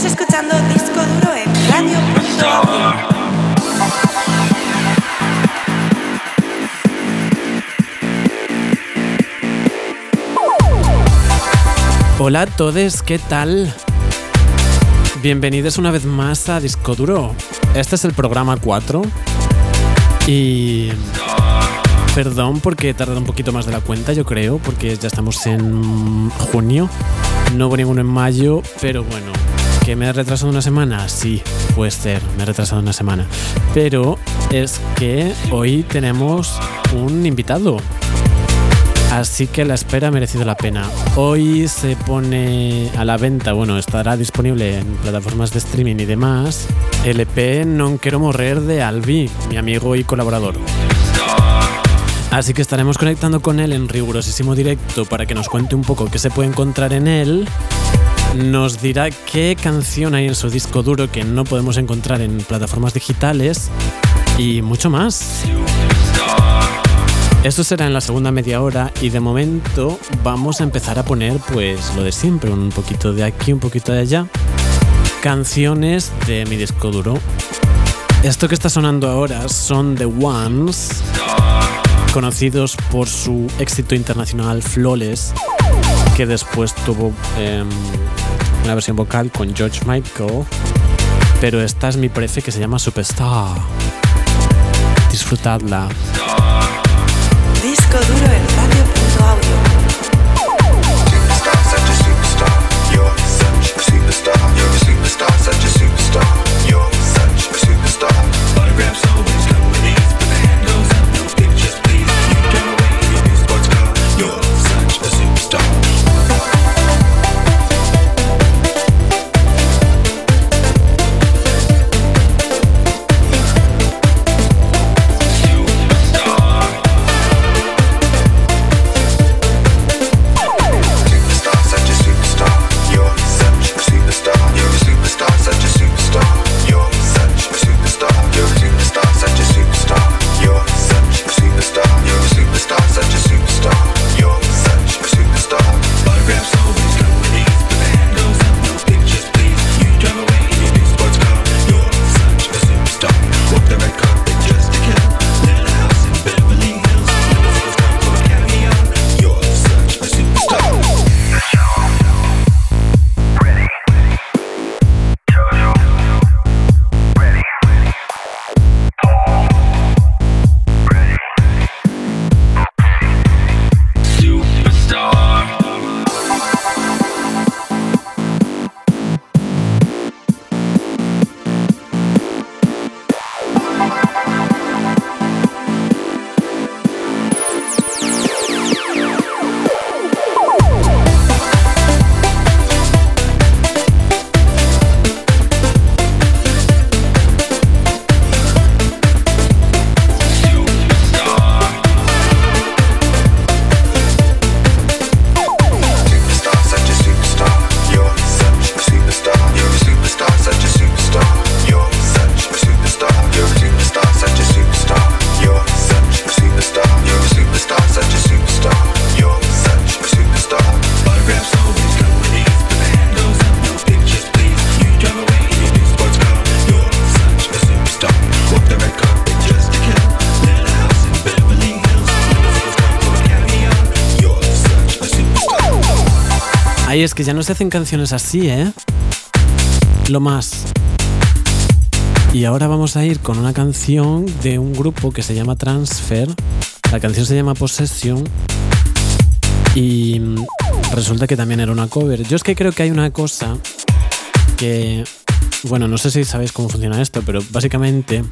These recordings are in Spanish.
Estás escuchando Disco Duro en Radio. Hola a todos, ¿qué tal? Bienvenidos una vez más a Disco Duro. Este es el programa 4 y... Perdón porque he tardado un poquito más de la cuenta, yo creo, porque ya estamos en junio. No hubo ninguno en mayo, pero bueno, ¿que me he retrasado una semana? Sí, puede ser, me he retrasado una semana. Pero es que hoy tenemos un invitado. Así que la espera ha merecido la pena. Hoy se pone a la venta, bueno, estará disponible en plataformas de streaming y demás, el EP Non Quiero Morrer de Albi, mi amigo y colaborador. Así que estaremos conectando con él en rigurosísimo directo para que nos cuente un poco qué se puede encontrar en él. Nos dirá qué canción hay en su disco duro que no podemos encontrar en plataformas digitales y mucho más. Esto será en la segunda media hora y de momento vamos a empezar a poner pues lo de siempre, un poquito de aquí, un poquito de allá. Canciones de mi disco duro. Esto que está sonando ahora son The Ones conocidos por su éxito internacional Flawless, que después tuvo eh, una versión vocal con George Michael, pero esta es mi prefe que se llama Superstar. Disfrutadla. Disco duro en. Ay, es que ya no se hacen canciones así, ¿eh? Lo más. Y ahora vamos a ir con una canción de un grupo que se llama Transfer. La canción se llama Possession. Y resulta que también era una cover. Yo es que creo que hay una cosa que... Bueno, no sé si sabéis cómo funciona esto, pero básicamente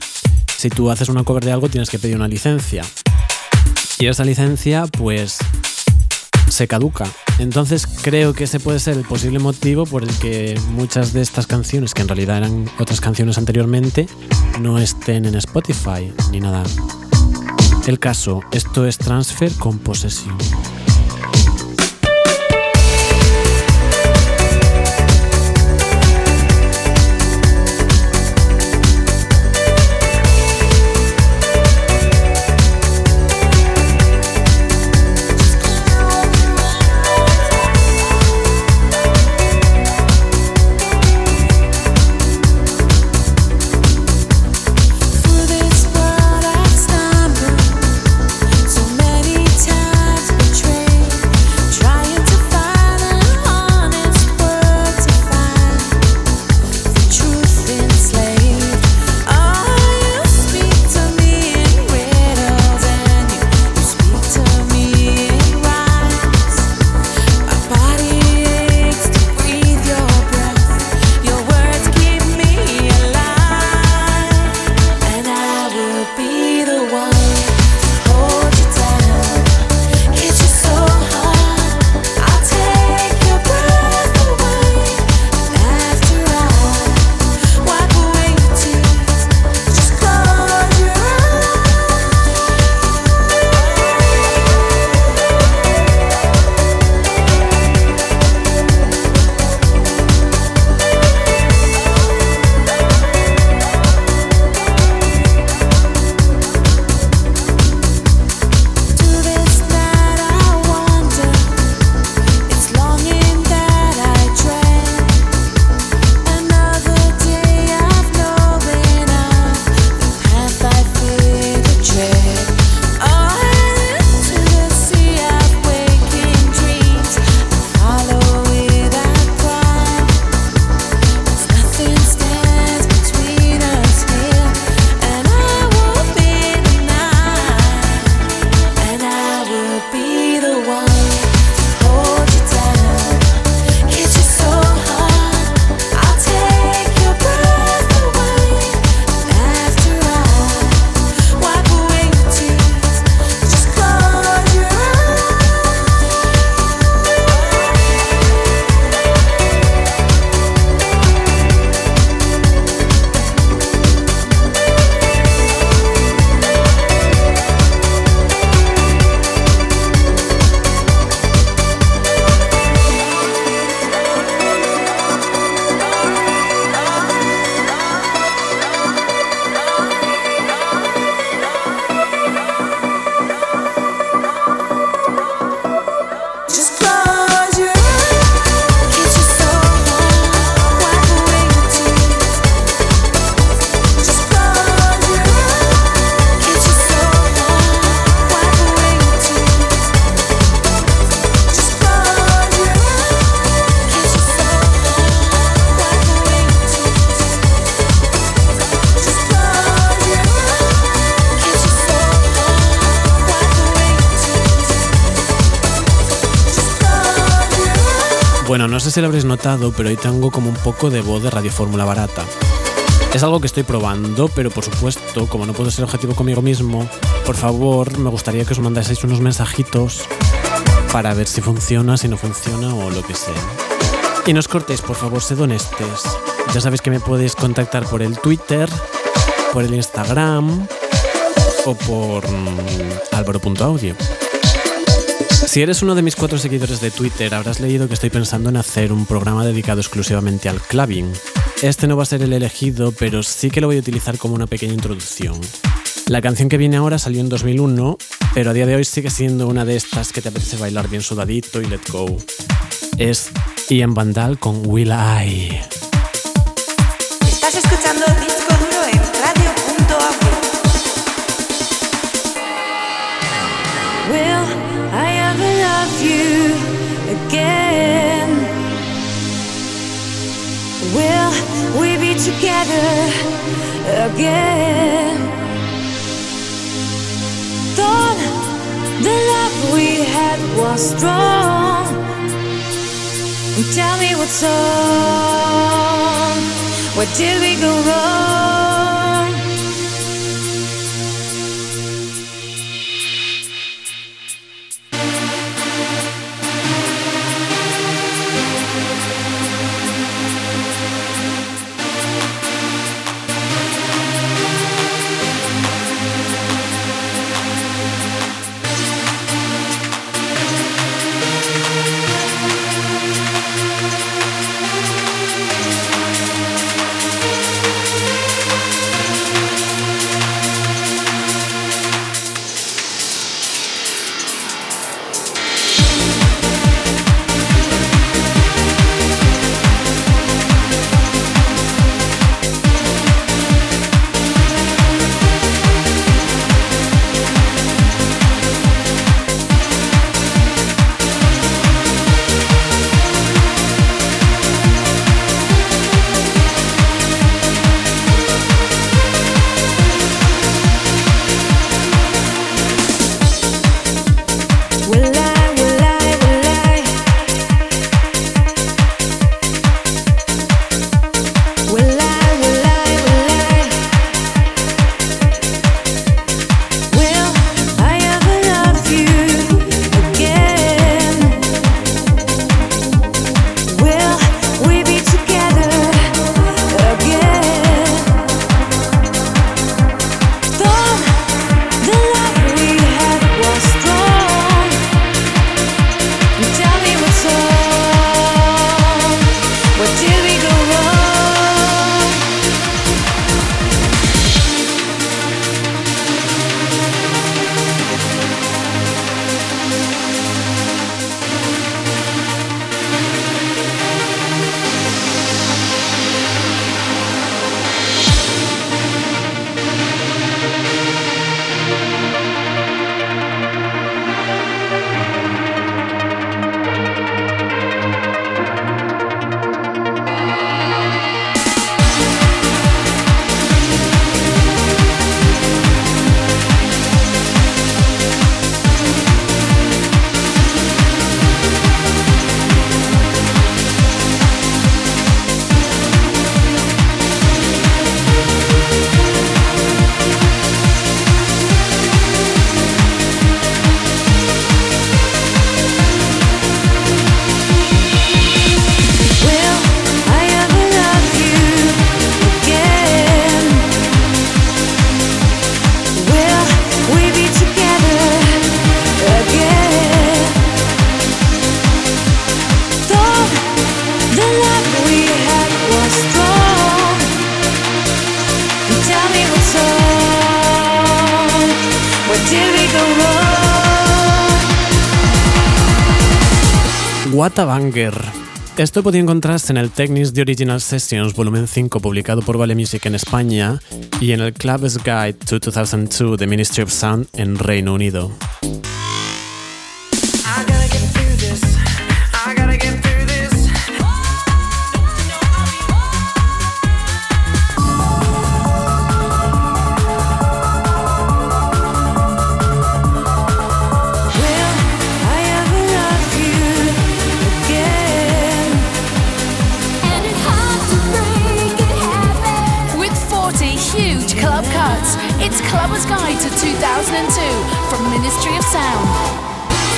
si tú haces una cover de algo tienes que pedir una licencia. Y esa licencia, pues se caduca. Entonces creo que ese puede ser el posible motivo por el que muchas de estas canciones, que en realidad eran otras canciones anteriormente, no estén en Spotify ni nada. El caso, esto es Transfer con posesión. Sé si lo habréis notado, pero hoy tengo como un poco de voz de Radio Fórmula Barata. Es algo que estoy probando, pero por supuesto, como no puedo ser objetivo conmigo mismo, por favor, me gustaría que os mandaseis unos mensajitos para ver si funciona, si no funciona o lo que sea. Y no os cortéis, por favor, sed honestes. Ya sabéis que me podéis contactar por el Twitter, por el Instagram o por mm, álvaro.audio. Si eres uno de mis cuatro seguidores de Twitter, habrás leído que estoy pensando en hacer un programa dedicado exclusivamente al clubbing. Este no va a ser el elegido, pero sí que lo voy a utilizar como una pequeña introducción. La canción que viene ahora salió en 2001, pero a día de hoy sigue siendo una de estas que te apetece bailar bien sudadito y let go. Es Ian Vandal con Will I. Estás escuchando Disco Duro en radio.audio. Will together again? Thought the love we had was strong. Tell me what's wrong. Where did we go wrong? Esto podía encontrarse en el Technics The Original Sessions volumen 5 publicado por Vale Music en España y en el Club's Guide to 2002 de Ministry of Sound en Reino Unido.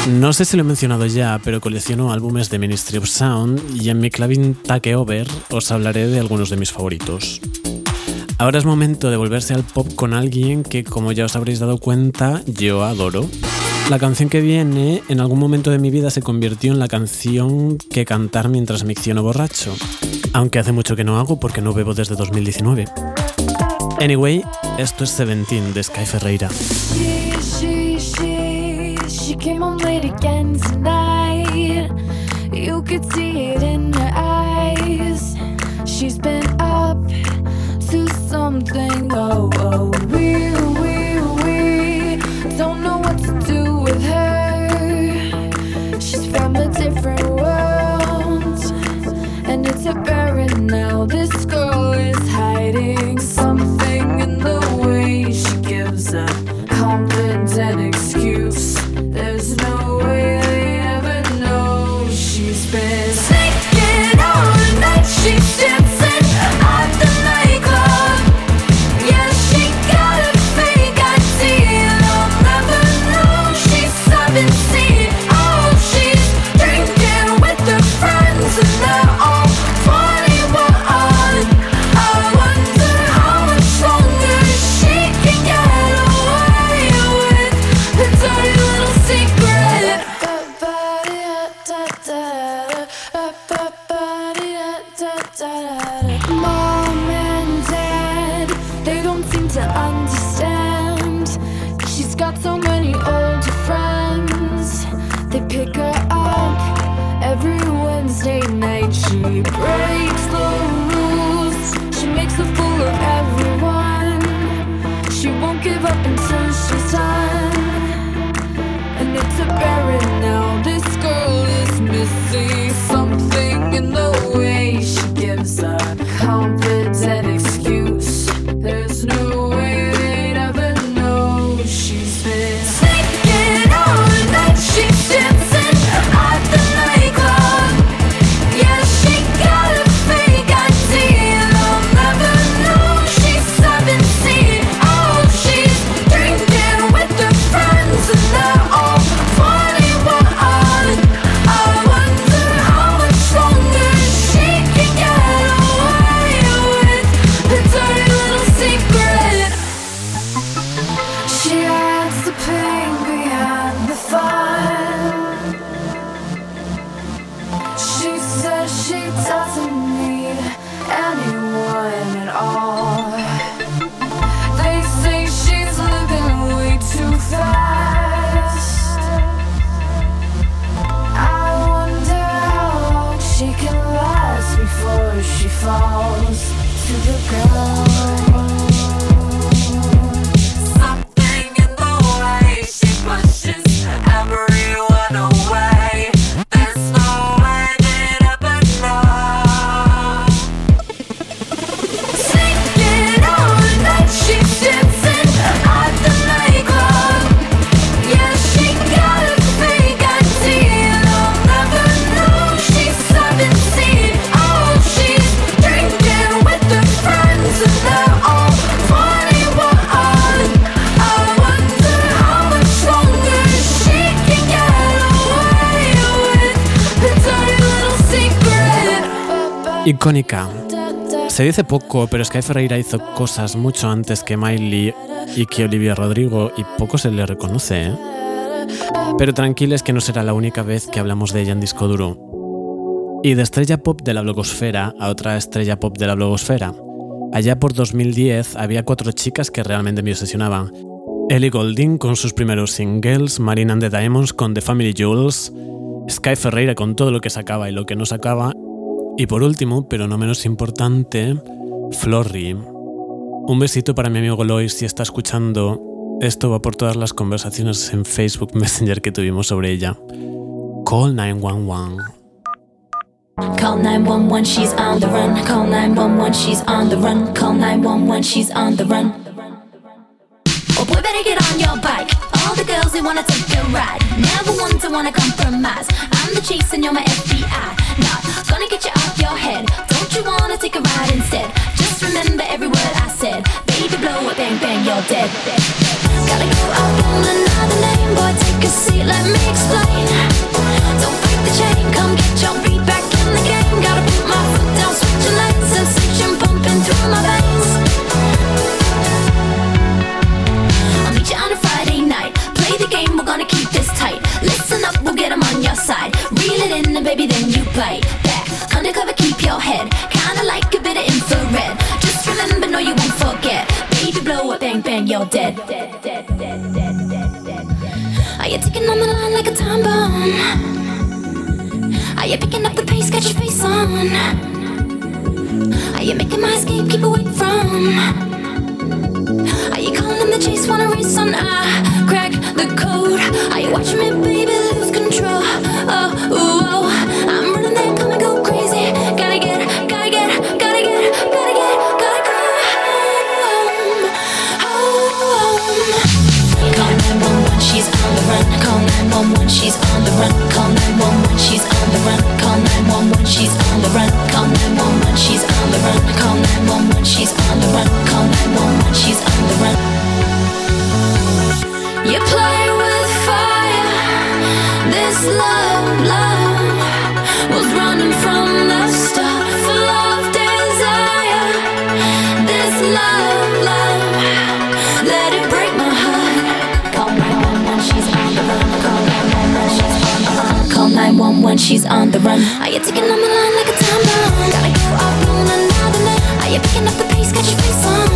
No sé si lo he mencionado ya, pero colecciono álbumes de Ministry of Sound y en mi Clavin Takeover os hablaré de algunos de mis favoritos. Ahora es momento de volverse al pop con alguien que, como ya os habréis dado cuenta, yo adoro. La canción que viene en algún momento de mi vida se convirtió en la canción que cantar mientras me acciono borracho, aunque hace mucho que no hago porque no bebo desde 2019. Anyway, esto es Seventeen de Sky Ferreira. Inside. Icónica. Se dice poco, pero Sky Ferreira hizo cosas mucho antes que Miley y que Olivia Rodrigo y poco se le reconoce, ¿eh? Pero tranquiles que no será la única vez que hablamos de ella en disco duro. Y de estrella pop de la blogosfera a otra estrella pop de la blogosfera. Allá por 2010 había cuatro chicas que realmente me obsesionaban. Ellie Goulding con sus primeros singles, Marina and the Diamonds con The Family Jewels, Sky Ferreira con todo lo que sacaba y lo que no sacaba, y por último, pero no menos importante, Florry. Un besito para mi amigo Lois si está escuchando. Esto va por todas las conversaciones en Facebook Messenger que tuvimos sobre ella. Call 911. Call 911, she's on the run. Call 911, she's on the run. Call 911, she's on the run. Oh boy, better get on your bike. All the girls who wanna take a ride, never one to wanna compromise. I'm the chase and you're my FBI. Not gonna get you off your head. Don't you wanna take a ride instead? Just remember every word I said. Baby, blow up, bang bang, you're dead. Gotta go out on another name, boy. Take a seat, let me explain. Don't break the chain, come get your. Gotta keep this tight. Listen up, we'll get 'em on your side. Reel it in, and baby, then you bite back. Undercover, keep your head. Kinda like a bit of infrared. Just remember, no, you won't forget. Baby, blow up, bang, bang, you're dead. dead, dead, dead, dead, dead, dead. Are you ticking on the line like a time bomb? Are you picking up the pace, got your face on? Are you making my escape, keep away from? Are you calling the chase, wanna race on? I the code. Are you watching me, she's on the run. Are you ticking on the line like a time bomb? Gotta go out on another night. Are you picking up the pace? Got your face on.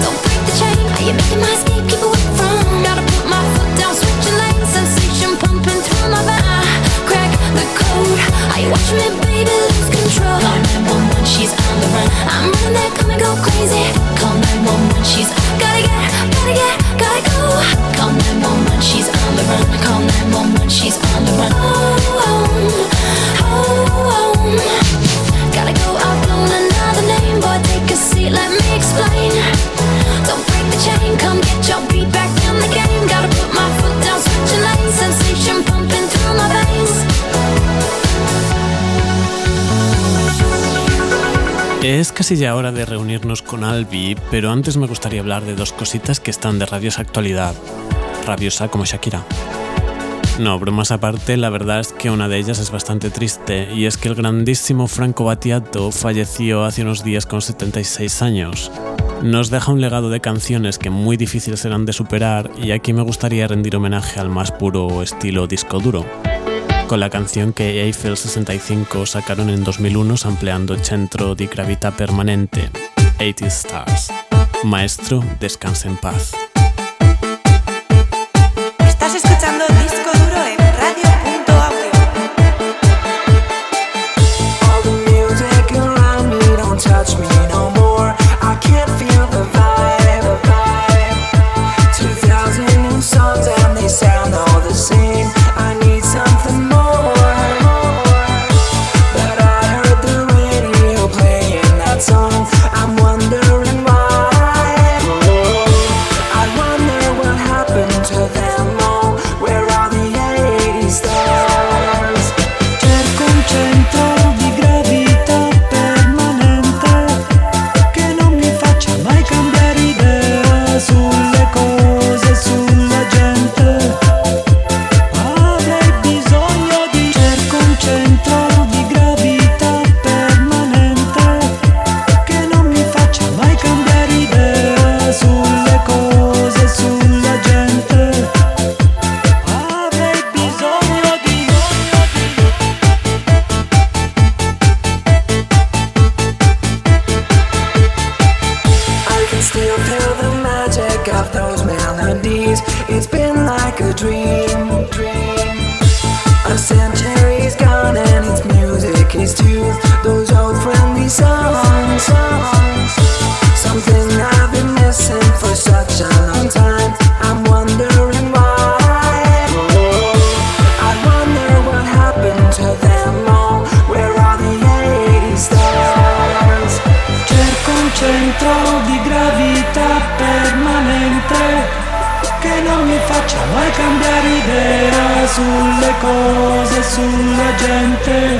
Don't break the chain. Are you making my escape? Keep away from. Gotta put my foot down, switching lanes. Sensation pumping through my veins. Crack the code. Are you watching me, baby? Lose control. Call 911, she's on the run. I'm running there, come and go crazy. Call 911, she's gotta get, gotta get, gotta go. Call 911, she's on the run. Call 911, she's on the run. Oh, Es casi ya hora de reunirnos con Albi, pero antes me gustaría hablar de dos cositas que están de rabiosa actualidad. Rabiosa como Shakira. No, bromas aparte, la verdad es que una de ellas es bastante triste, y es que el grandísimo Franco Battiato falleció hace unos días con 76 años. Nos deja un legado de canciones que muy difíciles serán de superar, y aquí me gustaría rendir homenaje al más puro estilo disco duro con la canción que Eiffel 65 sacaron en 2001 sampleando Centro di Gravità Permanente, 80 Stars. Maestro, descansa en paz. Faccia mai cambiare idea sulle cose, sulla gente.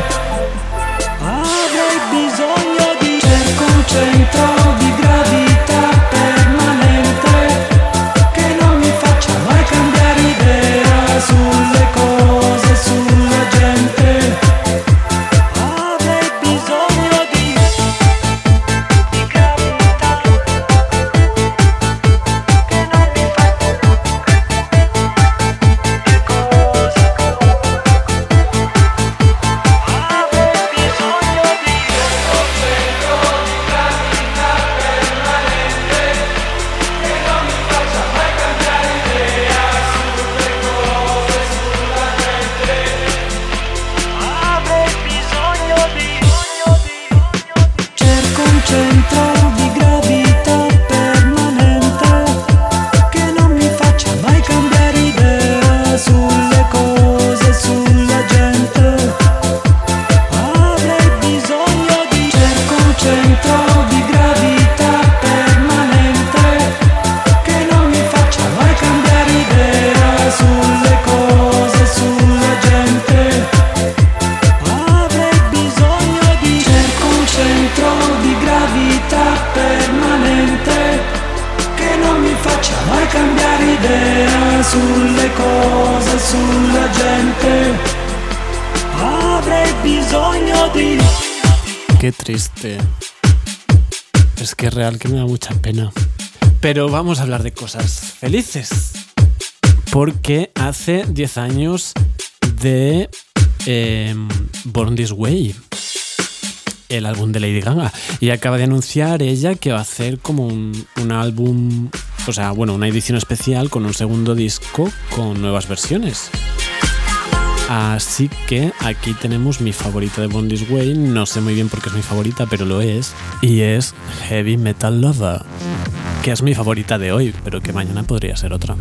Bisogno di Qué triste. Es que es real que me da mucha pena. Pero vamos a hablar de cosas felices. Porque hace 10 años de eh, Born This Way, el álbum de Lady Gaga. Y acaba de anunciar ella que va a hacer como un, un álbum, o sea, bueno, una edición especial con un segundo disco con nuevas versiones. Así que aquí tenemos mi favorita de Born This Way. No sé muy bien por qué es mi favorita, pero lo es. Y es Heavy Metal Lover. Que es mi favorita de hoy, pero que mañana podría ser otra.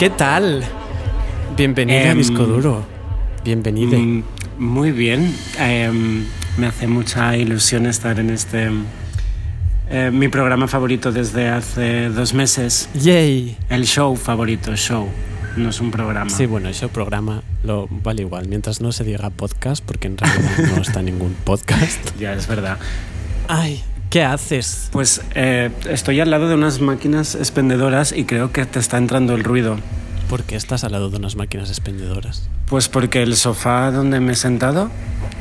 ¿Qué tal? Bienvenida a Em, Disco Duro. Bienvenida. Mm, Muy bien. Em, me hace mucha ilusión estar en este. eh, mi programa favorito desde hace dos meses. ¡Yay! El show favorito, show. No es un programa. Sí, bueno, ese programa lo vale igual, mientras no se diga podcast, porque en realidad no está ningún podcast. Ya es verdad. Ay, ¿qué haces? Pues eh, estoy al lado de unas máquinas expendedoras y creo que te está entrando el ruido. ¿Por qué estás al lado de unas máquinas expendedoras? Pues porque el sofá donde me he sentado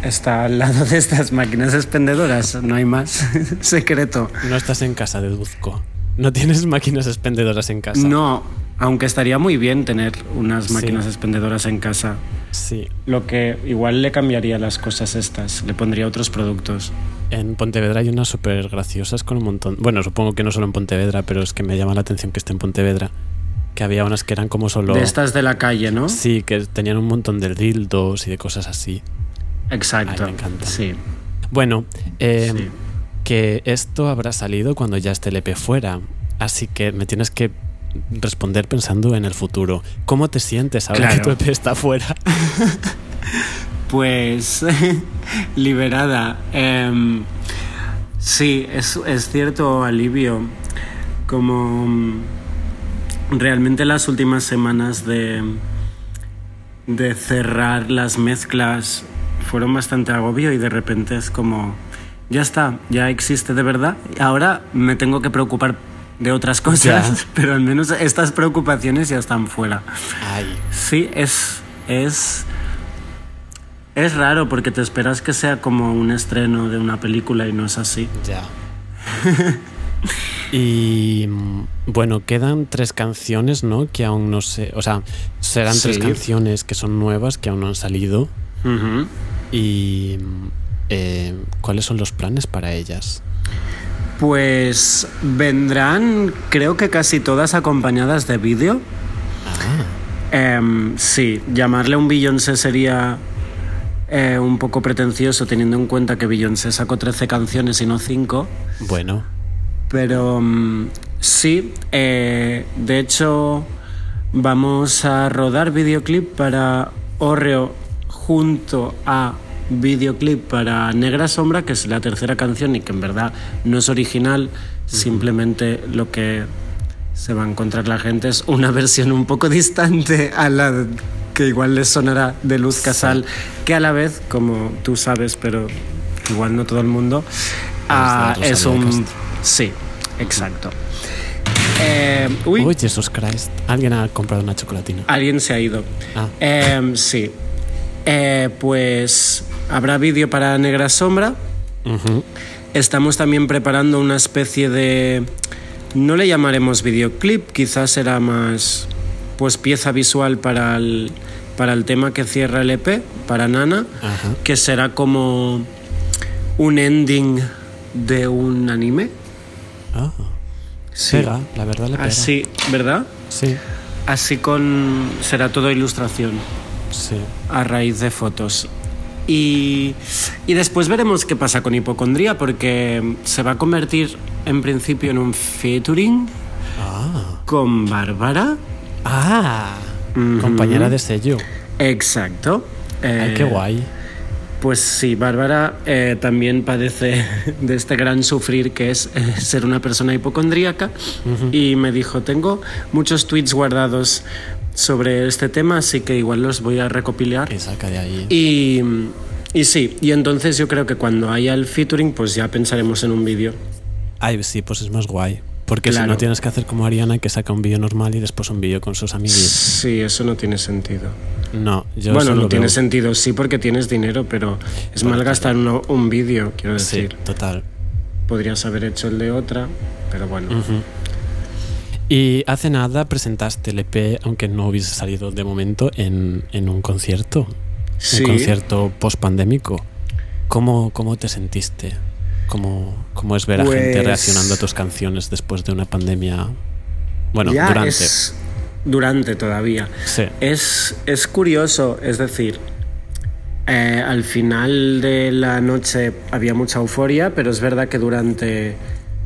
está al lado de estas máquinas expendedoras. No hay más secreto. No estás en casa, deduzco. No tienes máquinas expendedoras en casa. No, aunque estaría muy bien tener unas Sí. máquinas expendedoras en casa. Sí. Lo que igual le cambiaría las cosas estas, le pondría otros productos. En Pontevedra hay unas súper graciosas con un montón. Bueno, supongo que no solo en Pontevedra, pero es que me llama la atención que esté en Pontevedra. Que había unas que eran como solo. De estas de la calle, ¿no? Sí, que tenían un montón de dildos y de cosas así. Exacto. Ay, me encanta. Sí. Bueno, eh, Sí. que esto habrá salido cuando ya esté el EP fuera. Así que me tienes que responder pensando en el futuro. ¿Cómo te sientes ahora Claro. que tu EP está fuera? Pues liberada. Em, sí, es, es cierto alivio. Como mm, realmente las últimas semanas de, de cerrar las mezclas fueron bastante agobio y de repente es como, ya está, ya existe de verdad. Ahora me tengo que preocupar de otras cosas, Ya. pero al menos estas preocupaciones ya están fuera. Ay, Sí, es. Es. Es raro porque te esperas que sea como un estreno de una película y no es así. ya. y mm, bueno, quedan tres canciones, ¿no? Que aún no sé. O sea, serán tres canciones que son nuevas, que aún no han salido. Y. mm, eh, ¿Cuáles son los planes para ellas? Pues vendrán, creo que casi todas acompañadas de vídeo. Ah, Em, sí, llamarle un Beyoncé sería eh, un poco pretencioso teniendo en cuenta que Beyoncé sacó 13 canciones y no 5. bueno. Pero mm, sí, eh, de hecho vamos a rodar videoclip para Orreo junto a videoclip para Negra Sombra, que es la tercera canción y que en verdad no es original, simplemente lo que se va a encontrar la gente es una versión un poco distante a la que igual les sonará de Luz Casal, que a la vez, como tú sabes, pero igual no todo el mundo, ah, es un... Sí, exacto. Eh, uy, Uy, Jesus Christ. Alguien ha comprado una chocolatina. alguien se ha ido. Ah. Em, sí. Eh, pues habrá vídeo para Negra Sombra. Estamos también preparando una especie de... No le llamaremos videoclip, quizás será más pues pieza visual para el, para el tema que cierra el EP, para Nana, Ajá. que será como un ending de un anime. Ah, Sí. pega, la verdad le pega. Así, ¿verdad? Sí, Así con... será todo ilustración. Sí. a raíz de fotos. Y, y después veremos qué pasa con Hipocondría, porque se va a convertir en principio en un featuring Ah, con Bárbara. ah compañera de sello. Exacto. Ay, Eh, qué guay. Pues sí, Bárbara eh, también padece de este gran sufrir que es eh, ser una persona hipocondríaca y me dijo, tengo muchos tweets guardados sobre este tema, así que igual los voy a recopilar. Que saca de ahí. Y, y sí, y entonces yo creo que cuando haya el featuring, pues ya pensaremos en un vídeo. Ay, sí, pues es más guay. Porque si no tienes que hacer como Ariana, que saca un vídeo normal y después un vídeo con sus amigos. Sí, eso no tiene sentido. No, yo bueno, no tiene veo. sentido, sí, porque tienes dinero, pero es Bueno, malgastar uno- un vídeo, quiero Sí, decir. total. Podrías haber hecho el de otra, pero bueno. Ujú. Y hace nada presentaste el EP, aunque no hubiese salido de momento, en, en un concierto. Sí. Un concierto post-pandémico. ¿Cómo, ¿Cómo te sentiste? ¿Cómo, ¿Cómo es ver a gente Pues- reaccionando a tus canciones después de una pandemia? Bueno, Ya durante. es durante todavía. Sí. Es, es curioso, es decir, eh, al final de la noche había mucha euforia, pero es verdad que durante,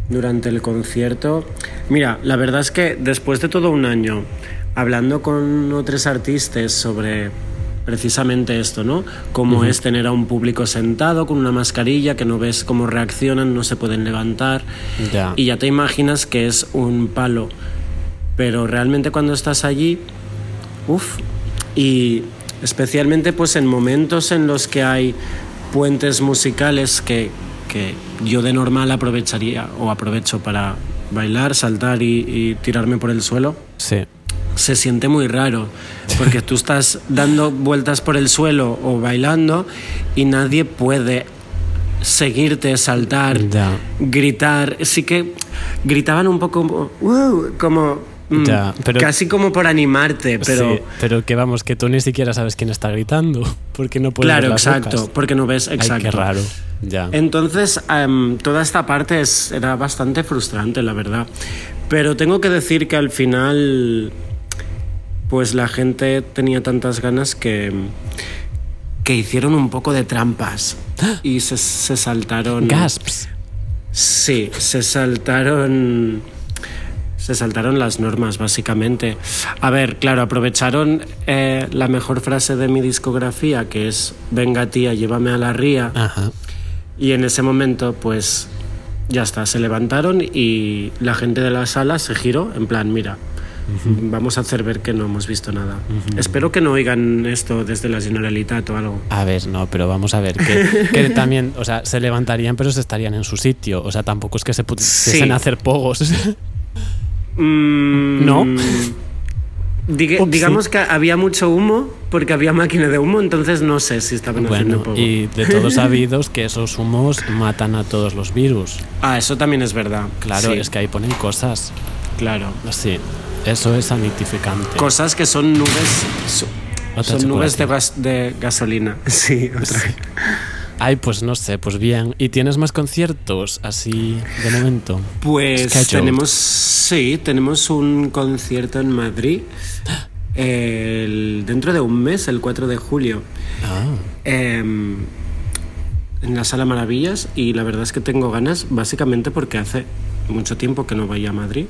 durante el concierto... Mira, la verdad es que después de todo un año hablando con otros artistas sobre precisamente esto, ¿no? Cómo es tener a un público sentado con una mascarilla, que no ves cómo reaccionan, no se pueden levantar. Ya. Y ya te imaginas que es un palo. Pero realmente cuando estás allí, uff, y especialmente pues en momentos en los que hay puentes musicales que, que yo de normal aprovecharía o aprovecho para bailar, saltar y, y tirarme por el suelo, Sí. se siente muy raro, porque tú estás dando vueltas por el suelo o bailando y nadie puede seguirte, saltar, gritar. Sí que gritaban un poco "Uh", como Ya, pero- casi como por animarte, pero Sí, pero que vamos, que tú ni siquiera sabes quién está gritando, porque no puedes claro, ver las exacto, bocas. porque no ves Ay, exacto. qué raro. Ya. Entonces, em, toda esta parte es- era bastante frustrante, la verdad. Pero tengo que decir que al final, pues la gente tenía tantas ganas que, que hicieron un poco de trampas y se, se saltaron. Gasps. Sí, se saltaron. Se saltaron las normas, básicamente. A ver, claro, aprovecharon eh, la mejor frase de mi discografía, que es Venga tía, llévame a la ría. Ajá. Y en ese momento, pues ya está, se levantaron y la gente de la sala se giró en plan, mira, vamos a hacer ver que no hemos visto nada. Espero que no oigan esto desde la Generalitat o algo. A ver, no, pero vamos a ver, que, que también, o sea, se levantarían, pero se estarían en su sitio. O sea, tampoco es que se pudiesen Sí. hacer pogos. Mm, ¿No? digue- digamos que había mucho humo porque había máquina de humo, entonces no sé si estaban haciendo bueno, poco. y de todos sabidos que esos humos matan a todos los virus. Ah, eso también es verdad. Claro, Sí, es que ahí ponen cosas. Claro. Sí, eso es sanitificante. Cosas que son nubes. son nubes de, chocolate. gas- de gasolina. Sí, otra. Ay, pues no sé, pues bien. ¿Y tienes más conciertos así de momento? Pues Scheduled. tenemos, sí, tenemos un concierto en Madrid el- dentro de un mes, el 4 de julio, Ah, em, en la Sala Maravillas y la verdad es que tengo ganas, básicamente porque hace mucho tiempo que no voy a Madrid,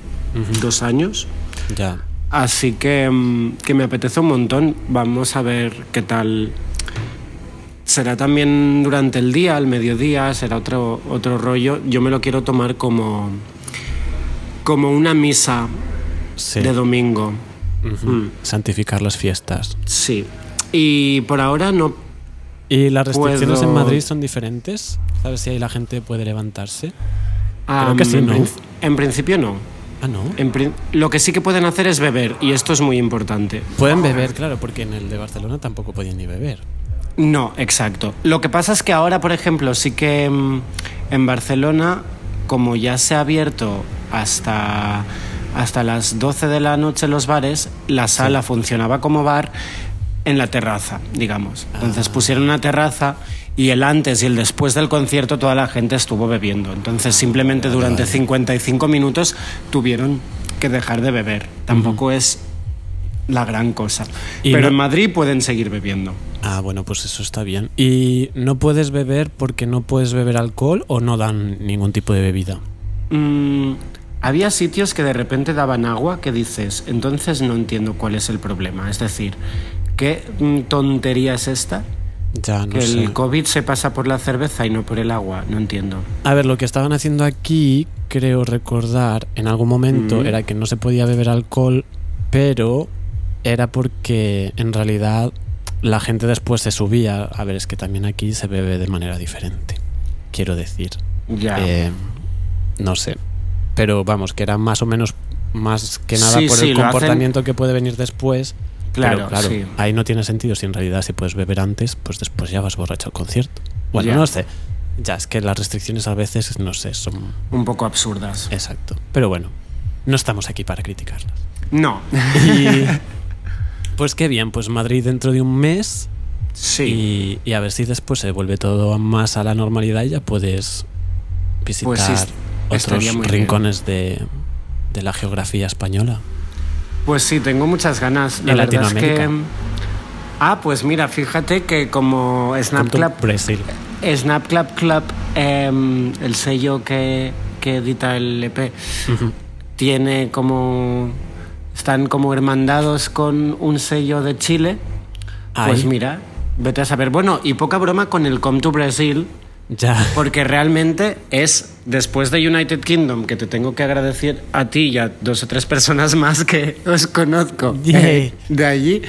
dos años, ya. así que, em, que me apetece un montón, vamos a ver qué tal. Será también durante el día, al mediodía, será otro, otro rollo. Yo me lo quiero tomar como, como una misa Sí. de domingo. Mm. Santificar las fiestas. Sí. Y por ahora no. ¿Y las restricciones en Madrid son diferentes? ¿Sabes si ahí la gente puede levantarse? que sí, ¿no? en principio no. Ah, no. En lo que sí que pueden hacer es beber, y esto es muy importante. Pueden beber, claro, porque en el de Barcelona tampoco podían ni beber. No, exacto. Lo que pasa es que ahora, por ejemplo, sí que mm, en Barcelona, como ya se ha abierto hasta, hasta las 12 de la noche los bares, la sala funcionaba como bar en la terraza, digamos. Entonces pusieron una terraza y el antes y el después del concierto toda la gente estuvo bebiendo. Entonces simplemente durante 55 minutos tuvieron que dejar de beber. Tampoco es la gran cosa. Y Pero no- en Madrid pueden seguir bebiendo. Ah, bueno, pues eso está bien. ¿Y no puedes beber porque no puedes beber alcohol o no dan ningún tipo de bebida? Mm, había sitios que de repente daban agua que dices, entonces no entiendo cuál es el problema. Es decir, ¿qué mm, tontería es esta? Ya, no que sé. el COVID se pasa por la cerveza y no por el agua. No entiendo. A ver, lo que estaban haciendo aquí, creo recordar, en algún momento, Mm. era que no se podía beber alcohol, pero era porque en realidad la gente después se subía. A ver, es que también aquí se bebe de manera diferente, quiero decir. Ya. Eh, no sé. Pero vamos, que era más o menos más que nada Sí, por sí, el hacen- comportamiento que puede venir después. Claro, Pero claro, sí. ahí no tiene sentido si en realidad si puedes beber antes, pues después ya vas borracho al concierto. Bueno, Ya. no sé. Ya es que las restricciones a veces, no sé, son Un poco absurdas. exacto. Pero bueno, no estamos aquí para criticarlas. No. Y pues qué bien, pues Madrid dentro de un mes Sí. y, y a ver si después se vuelve todo más a la normalidad y ya puedes visitar Pues sí, estaría otros rincones de, de la geografía española. Pues sí, tengo muchas ganas. La En verdad es que. Latinoamérica. Ah, pues mira, fíjate que como Snap Con tu Club Brasil. Snap Club em, el sello que, que edita el EP, tiene como. Están como hermandados con un sello de Chile. Pues Ay. mira, vete a saber. Bueno, y poca broma con el Come to Brasil, Ya. porque realmente es después de United Kingdom que te tengo que agradecer a ti y a dos o tres personas más que os conozco eh, de allí.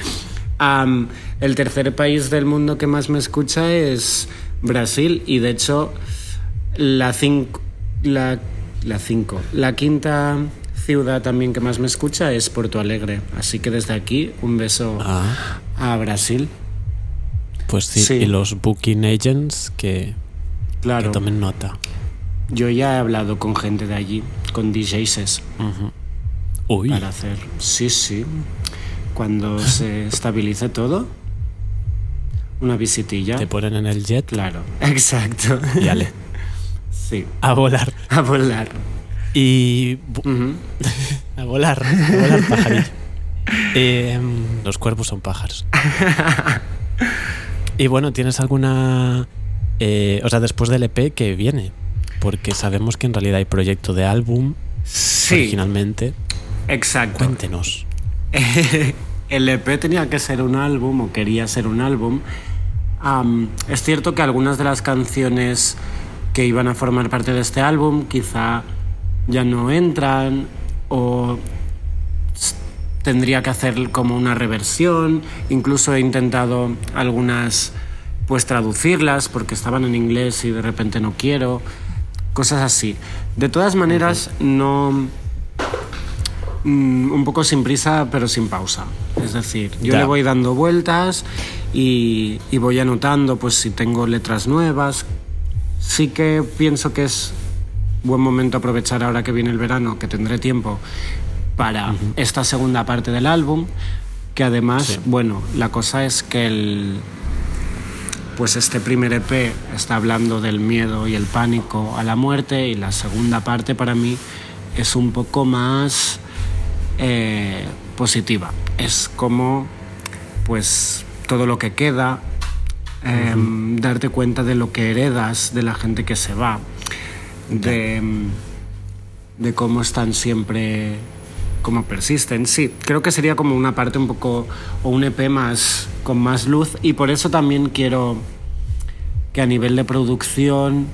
am, el tercer país del mundo que más me escucha es Brasil y de hecho la cinco, la, la cinco, la quinta ciudad también que más me escucha es Porto Alegre. Así que desde aquí, un beso Ah, a Brasil. pues sí. Sí. Y los booking agents que, que Claro, tomen nota. yo ya he hablado con gente de allí, con DJs, Uy, para hacer. Sí, sí. Cuando se estabilice todo, una visitilla. te ponen en el jet Claro, exacto. y ale, Sí, a volar. a volar. Y a volar, a volar pajarillo. Eh, los cuervos son pájaros. Y bueno, ¿tienes alguna... eh, o sea, después del EP que viene? Porque sabemos que en realidad hay proyecto de álbum Sí, originalmente. exacto. Cuéntenos. El EP tenía que ser un álbum o quería ser un álbum. Es cierto que algunas de las canciones que iban a formar parte de este álbum quizá ya no entran o tendría que hacer como una reversión. Incluso he intentado algunas pues traducirlas porque estaban en inglés y de repente no quiero. Cosas así. De todas maneras, no mm, un poco sin prisa pero sin pausa. Es decir, yo Ya. le voy dando vueltas y, y voy anotando pues si tengo letras nuevas. Sí que pienso que es buen momento aprovechar ahora que viene el verano, que tendré tiempo para esta segunda parte del álbum, que además, Sí. bueno, la cosa es que el, pues este primer EP está hablando del miedo y el pánico a la muerte y la segunda parte para mí es un poco más eh, positiva. Es como pues todo lo que queda, em, darte cuenta de lo que heredas de la gente que se va, de, de cómo están siempre, cómo persisten. Sí, creo que sería como una parte un poco, o un EP más, con más luz y por eso también quiero que a nivel de producción,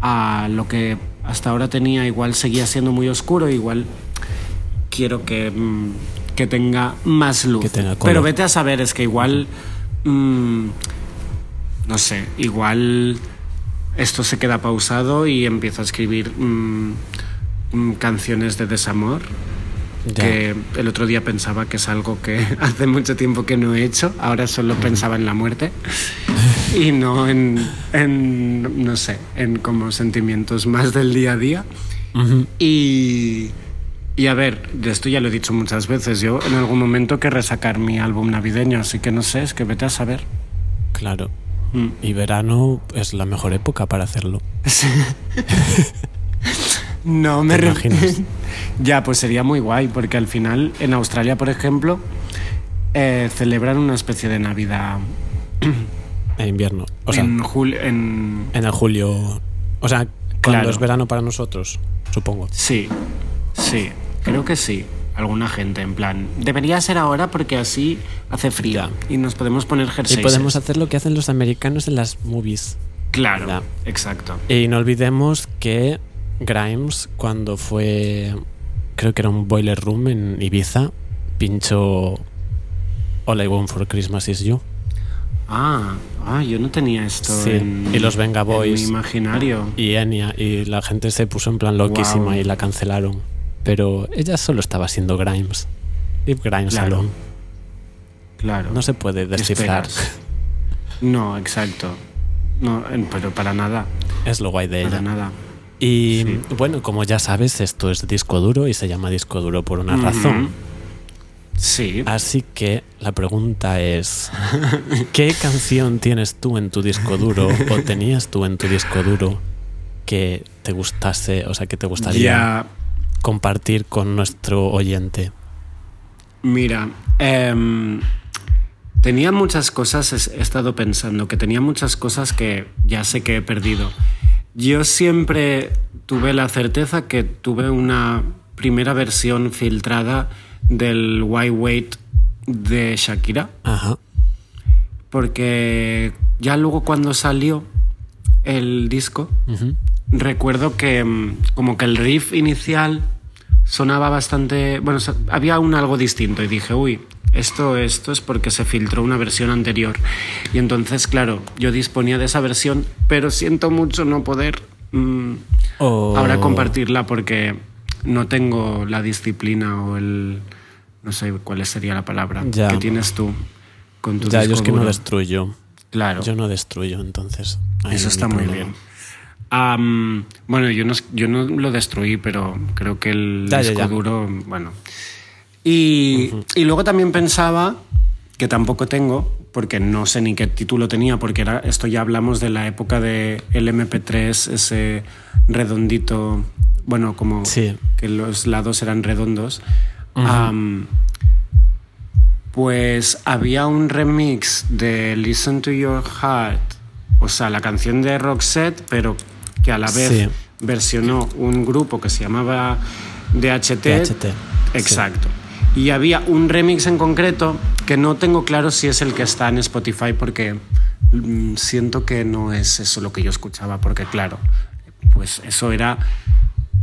a lo que hasta ahora tenía igual seguía siendo muy oscuro, igual quiero que, mm, que tenga más luz. Que tenga color. Pero vete a saber, es que igual, mm, no sé, igual esto se queda pausado y empiezo a escribir mm, mm, canciones de desamor. Ya. Que el otro día pensaba que es algo que hace mucho tiempo que no he hecho, ahora solo pensaba en la muerte y no en, en, no sé, en como sentimientos más del día a día. Y, y a ver, de esto ya lo he dicho muchas veces, yo en algún momento querré sacar mi álbum navideño, así que no sé, es que vete a saber. Claro. Y verano es la mejor época para hacerlo. No me ¿Te re- imaginas? ya, pues sería muy guay, porque al final en Australia, por ejemplo, eh, celebran una especie de Navidad En invierno. O sea, en, jul- en en el julio. O sea, cuando Claro. es verano para nosotros, supongo. Sí, sí, creo que sí. Alguna gente, en plan, debería ser ahora porque así hace frío y nos podemos poner Y jerseys. podemos hacer lo que hacen los americanos en las movies. Claro, exacto. Y no olvidemos que Grimes, cuando fue, creo que era un boiler room en Ibiza, pinchó All I Want for Christmas Is You. Ah, ah, yo no tenía esto Sí, en, y los Venga en Boys. mi imaginario. Y Enya, y la gente se puso en plan loquísima y la cancelaron. Pero ella solo estaba siendo Grimes. Y Grimes Claro. alone. Claro. No se puede ¿Qué descifrar. No, exacto. No, pero para nada, Es lo guay de para ella. nada. Y Sí. bueno, como ya sabes, esto es disco duro y se llama disco duro por una razón. Sí. Así que la pregunta es, ¿qué canción tienes tú en tu disco duro o tenías tú en tu disco duro que te gustase, o sea, que te gustaría Ya, compartir con nuestro oyente? Mira, em, tenía muchas cosas, he estado pensando que tenía muchas cosas que ya sé que he perdido. Yo siempre tuve la certeza que tuve una primera versión filtrada del Why Wait de Shakira, Ajá. porque ya luego cuando salió el disco. Recuerdo que mm, como que el riff inicial sonaba bastante, bueno, había un algo distinto y dije, uy, esto, esto es porque se filtró una versión anterior. Y entonces, claro, yo disponía de esa versión, pero siento mucho no poder mm, O- ahora compartirla porque no tengo la disciplina o el... No sé cuál sería la palabra Ya. que tienes tú con tu Ya, yo disco es que no destruyo. Claro. Yo no destruyo, entonces. Eso no está muy bien. Bueno, yo no, yo no lo destruí, pero creo que el Ya, disco ya. duro, bueno. Y, y luego también pensaba, que tampoco tengo, porque no sé ni qué título tenía, porque era, esto ya hablamos de la época del MP3, ese redondito, bueno, como Sí. que los lados eran redondos. Pues había un remix de Listen to Your Heart, o sea, la canción de Roxette, pero que a la vez Sí. versionó un grupo que se llamaba DHT. DHT, Exacto. Y había un remix en concreto que no tengo claro si es el que está en Spotify porque mm, siento que no es eso lo que yo escuchaba, porque claro, pues eso era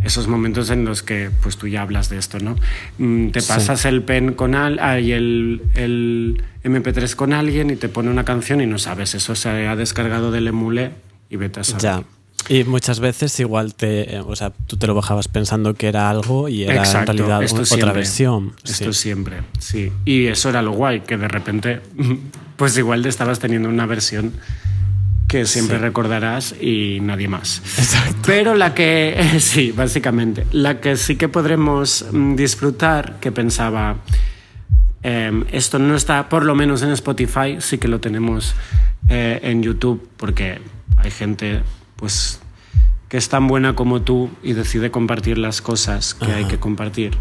esos momentos en los que pues tú ya hablas de esto, ¿no? Mm, Te Sí. pasas el pen con al, ah, y el, el MP3 con alguien y te pone una canción y no sabes, eso se ha descargado del emule y vete a saber. Ya. Y muchas veces igual te, eh, o sea, tú te lo bajabas pensando que era algo y era Exacto, en realidad esto otra siempre. versión. Esto Sí. siempre, sí. Y eso era lo guay, que de repente, pues igual te estabas teniendo una versión que siempre Sí. recordarás y nadie más. Pero la que, sí, básicamente, la que sí que podremos mm, disfrutar, que pensaba, em, esto no está, por lo menos en Spotify, sí que lo tenemos eh, en YouTube, porque hay gente, pues, que es tan buena como tú y decide compartir las cosas que hay que compartir.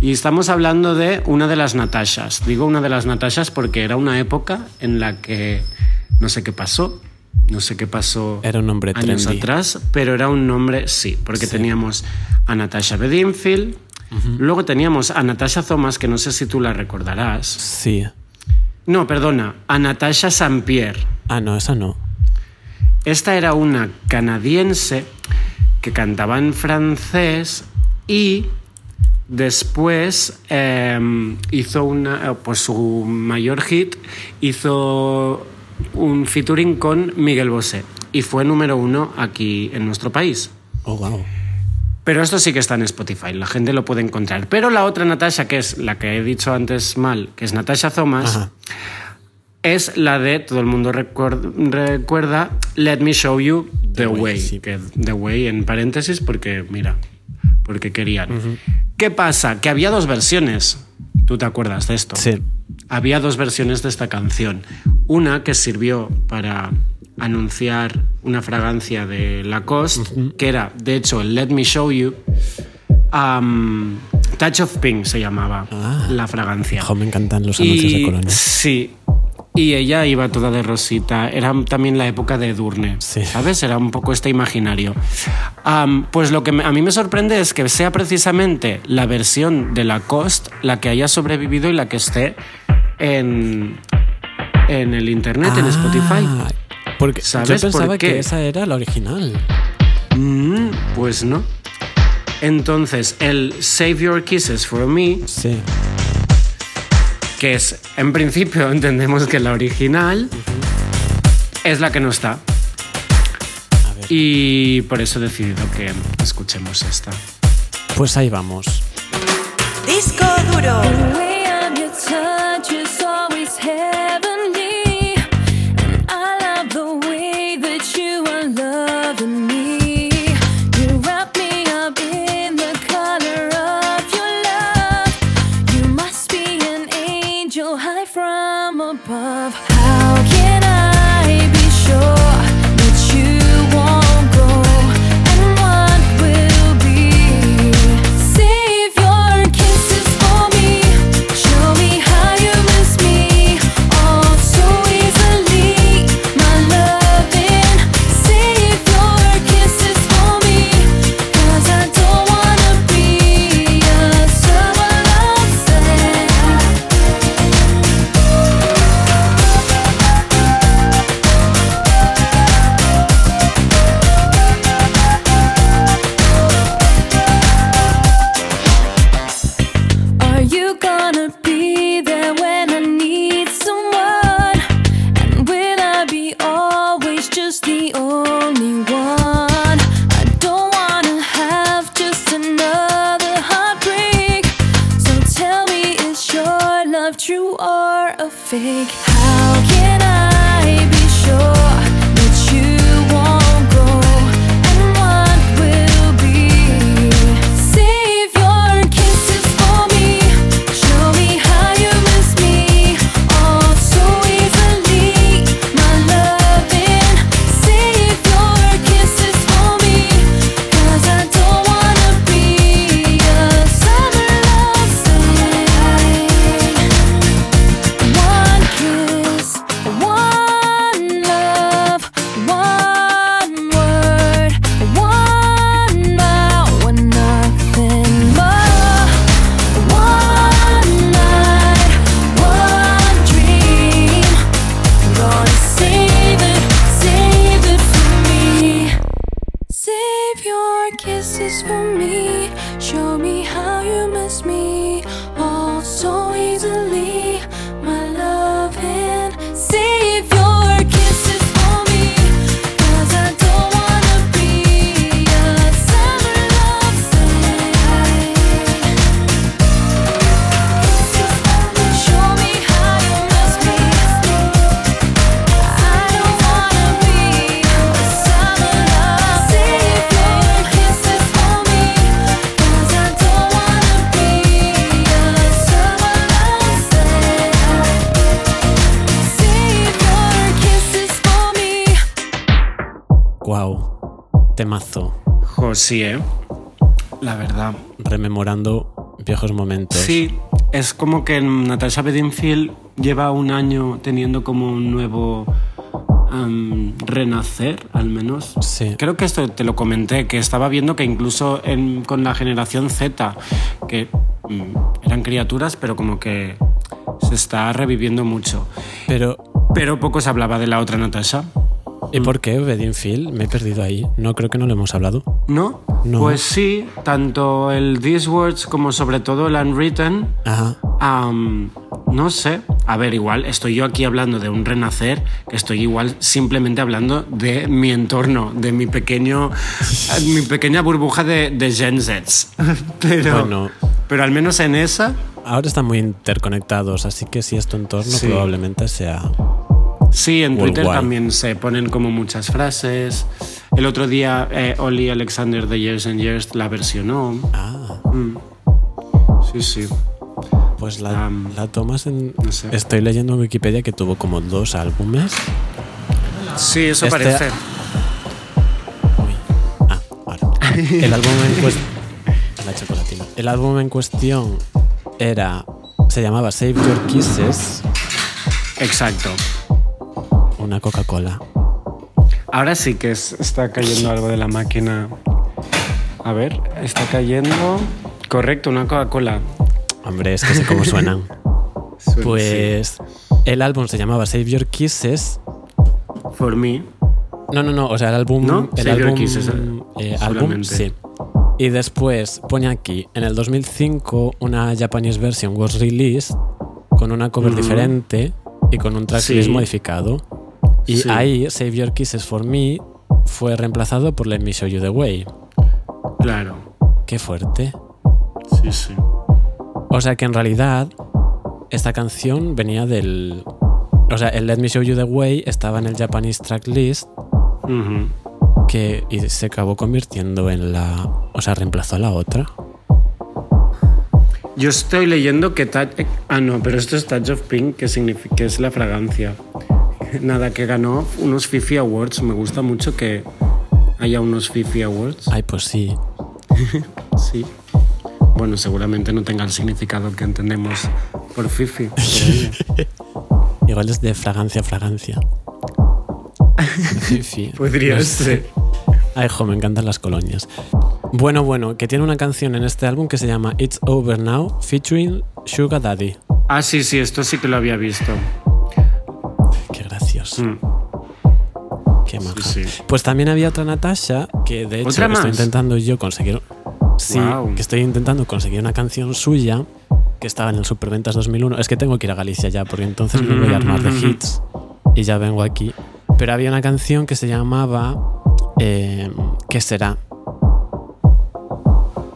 Y estamos hablando de una de las Natashas. Digo una de las Natashas porque era una época en la que no sé qué pasó, no sé qué pasó Era un nombre años trendy. atrás, pero era un nombre, sí, porque teníamos a Natasha Bedingfield, luego teníamos a Natasha Thomas, que no sé si tú la recordarás. Sí. No, perdona, a Natasha Saint-Pierre. Ah, no, esa no. Esta era una canadiense que cantaba en francés y después eh, hizo una, eh, pues su mayor hit hizo un featuring con Miguel Bosé y fue número uno aquí en nuestro país. Oh, wow. Pero esto sí que está en Spotify, la gente lo puede encontrar. Pero la otra Natasha, que es la que he dicho antes mal, que es Natasha Thomas, Ajá. Es la de, todo el mundo recuer- recuerda, Let Me Show You The, The Way. Way, sí. Que The Way en paréntesis porque, mira, porque querían. ¿Qué pasa? Que había dos versiones. ¿Tú te acuerdas de esto? Sí. Había dos versiones de esta canción. Una que sirvió para anunciar una fragancia de Lacoste, que era, de hecho, el Let Me Show You. um, Touch of Pink se llamaba Ah. la fragancia. Jo, me encantan los anuncios de Colonia. Sí. Y ella iba toda de rosita. Era también la época de Edurne. Sí. ¿Sabes? Era un poco este imaginario. Am, pues lo que me- a mí me sorprende es que sea precisamente la versión de Lacoste la que haya sobrevivido y la que esté en, en el internet, en Spotify. Ah, Porque ¿Sabes yo pensaba por que esa era la original. Mm, pues no. Entonces, el Save Your Kisses for Me Sí. Que es, en principio, entendemos que la original es la que no está. A ver. Y por eso he decidido que escuchemos esta. Pues ahí vamos. Disco duro. Wow. Temazo. Jo, sí, ¿eh? La verdad. Rememorando viejos momentos. Sí, es como que Natasha Bedingfield lleva un año teniendo como un nuevo am, renacer, al menos. Sí. Creo que esto te lo comenté, que estaba viendo que incluso en- con la generación Z, que mm, eran criaturas, pero como que se está reviviendo mucho. Pero, Pero poco se hablaba de la otra Natasha. ¿Y por qué Bedingfield? Me he perdido ahí. No creo que no lo hemos hablado. ¿No? No. Pues sí, tanto el These Words como sobre todo el Unwritten Ajá. Am, no sé. A ver, igual estoy yo aquí hablando de un renacer, que estoy igual simplemente hablando de mi entorno, de mi pequeño, mi pequeña burbuja de, de Gen Zs. Pero, Bueno. pero al menos en esa, Ahora están muy interconectados, así que si es tu entorno, Sí. probablemente sea. Sí, en Twitter también se ponen como muchas frases. El otro día eh, Oli Alexander de Years and Years la versionó. Ah, Mm. Sí, sí. pues la, la tomas en. no sé. Estoy leyendo en Wikipedia que tuvo como dos álbumes. Sí, eso Este- parece. Uy. Ah, ahora. El álbum en cuestión. La chocolatina. El álbum en cuestión era. Se llamaba Save Your Kisses, Exacto. Una Coca-Cola. Ahora sí que es- está cayendo algo de la máquina. A ver, está cayendo. Correcto, una Coca-Cola. Hombre, es que sé cómo suenan. Suena Pues. El álbum se llamaba Save Your Kisses. For me. No, no, no. O sea, el álbum. ¿No? El Save Your álbum. Kisses, eh, álbum, solamente. sí. Y después pone aquí, en el 2005, una Japanese version was released con una cover Ujú. diferente y con un tracklist Sí. modificado. Y Sí. ahí, Save Your Kisses for Me fue reemplazado por Let Me Show You the Way. Claro. Qué fuerte. Sí, sí. O sea que en realidad, esta canción venía del. O sea, el Let Me Show You the Way estaba en el Japanese tracklist Ujú. que y se acabó convirtiendo en la. O sea, reemplazó a la otra. Yo estoy leyendo que Touch... Ah, no, pero esto es Touch of Pink, que, significa, que es la fragancia. Nada, que ganó unos Fifi Awards. Me gusta mucho que haya unos Fifi Awards. Ay, pues sí. Sí. Bueno, seguramente no tenga el significado que entendemos por Fifi. Igual es de fragancia, fragancia. Sí, sí. Podría No ser. sé. Ay, jo, me encantan las colonias. Bueno, bueno, que tiene una canción en este álbum que se llama It's Over Now, featuring Sugar Daddy. Ah, sí, sí, esto sí que lo había visto. Qué gracioso. Mm. Qué maja. Sí, sí. Pues también había otra Natasha que de hecho ¿Otra estoy más? intentando yo conseguir. Sí, que estoy intentando conseguir una canción suya que estaba en el Superventas 2001. Es que tengo que ir a Galicia ya, porque entonces me voy a armar de hits y ya vengo aquí. Pero había una canción que se llamaba eh, ¿Qué será?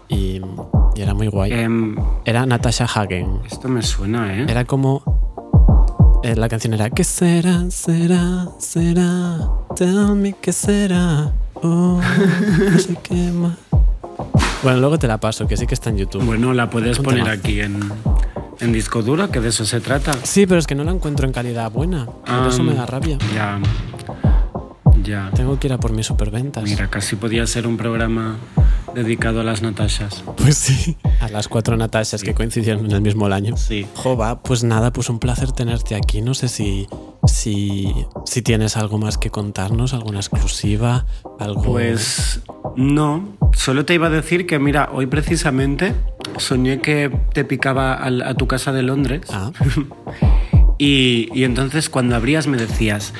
Y, y era muy guay. Em, Era Natasha Hagen. esto me suena, ¿eh? Era como Eh, la canción era ¿Qué será? ¿Será? ¿Será? Tell me qué será. Oh, no sé qué más. Bueno, luego te la paso, que sí que está en YouTube. Bueno, la puedes Un poner tema. aquí en, en disco duro, que de eso se trata. Sí, pero es que no la encuentro en calidad buena. Por eso me da rabia. Ya. Ya. Tengo que ir a por mis superventas. Mira, casi podía ser un programa dedicado a las Natashas. Pues sí. A las cuatro Natashas que coincidieron en el mismo año. Sí. Jova, pues nada, pues un placer tenerte aquí. No sé si, si, si tienes algo más que contarnos, alguna exclusiva, algo. Pues no, solo te iba a decir que mira, hoy precisamente soñé que te picaba al- a tu casa de Londres Ah, y, y entonces cuando abrías me decías,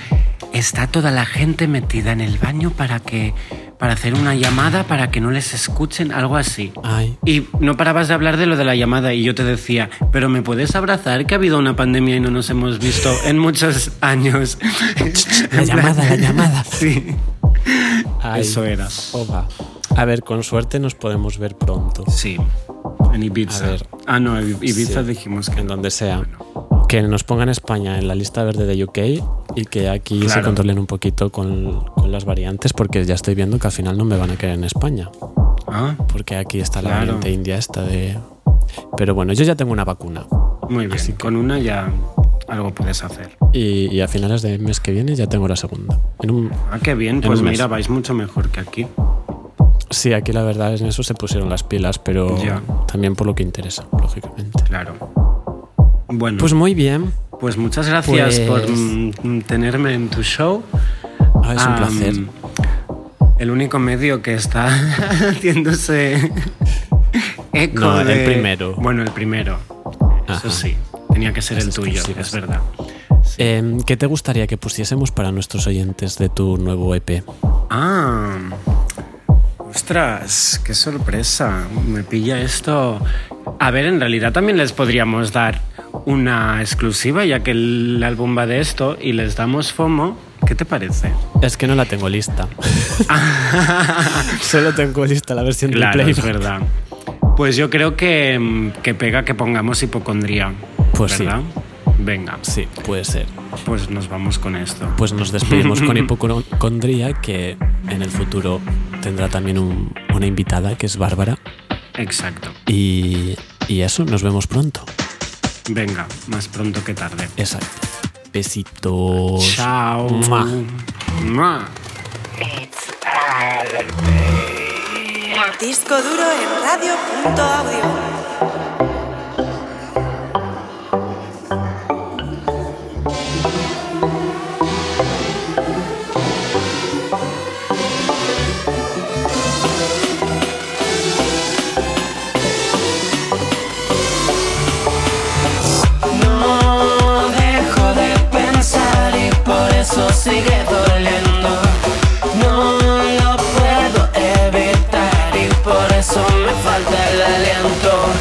está toda la gente metida en el baño para que para hacer una llamada para que no les escuchen, algo así. ay. Y no parabas de hablar de lo de la llamada y yo te decía, pero ¿me puedes abrazar que ha habido una pandemia y no nos hemos visto en muchos años? La llamada, la llamada. Sí, ay. eso era. Jova. A ver, con suerte nos podemos ver pronto. Sí, en Ibiza. A ver. Ah, no, Ibiza Sí. dijimos que En donde sea. Que nos pongan España en la lista verde de UK y que aquí se controlen un poquito con, con las variantes, porque ya estoy viendo que al final no me van a querer en España. Ah, Porque aquí está la variante india esta de. Pero bueno, yo ya tengo una vacuna. muy bien. Así que- Con una ya algo puedes hacer. Y, y a finales del mes que viene ya tengo la segunda. En un- Ah, qué bien. En Pues mira, vais mucho mejor que aquí. sí, aquí la verdad es en eso se pusieron las pilas, pero Ya. también por lo que interesa, lógicamente. Claro. Bueno, Pues pues, muy bien. muchas gracias pues- por mm, tenerme en tu show. Ah, es un placer. El único medio que está haciéndose eco No, el primero. Bueno, el primero. Ajá. Eso sí. Tenía que ser el tuyo, es verdad. Em, ¿Qué te gustaría que pusiésemos para nuestros oyentes de tu nuevo EP? Ah, ostras, qué sorpresa. Me pilla esto. A ver, en realidad también les podríamos dar una exclusiva, ya que el álbum va de esto y les damos FOMO. ¿Qué te parece? Es que no la tengo lista. Solo tengo lista la versión Claro, del es playback. verdad. Pues yo creo que, mm, que pega que pongamos hipocondría. Pues sí. Venga, Sí, puede ser. pues nos vamos con esto. Pues nos despedimos con hipocondría, que en el futuro tendrá también un- una invitada que es Bárbara. Exacto. Y, y eso, nos vemos pronto. Venga, más pronto que tarde. Exacto. Besitos. Chao. Mua. Mua. Disco duro en radio.audio. sigue doliendo. No lo puedo evitar y por eso me falta el aliento.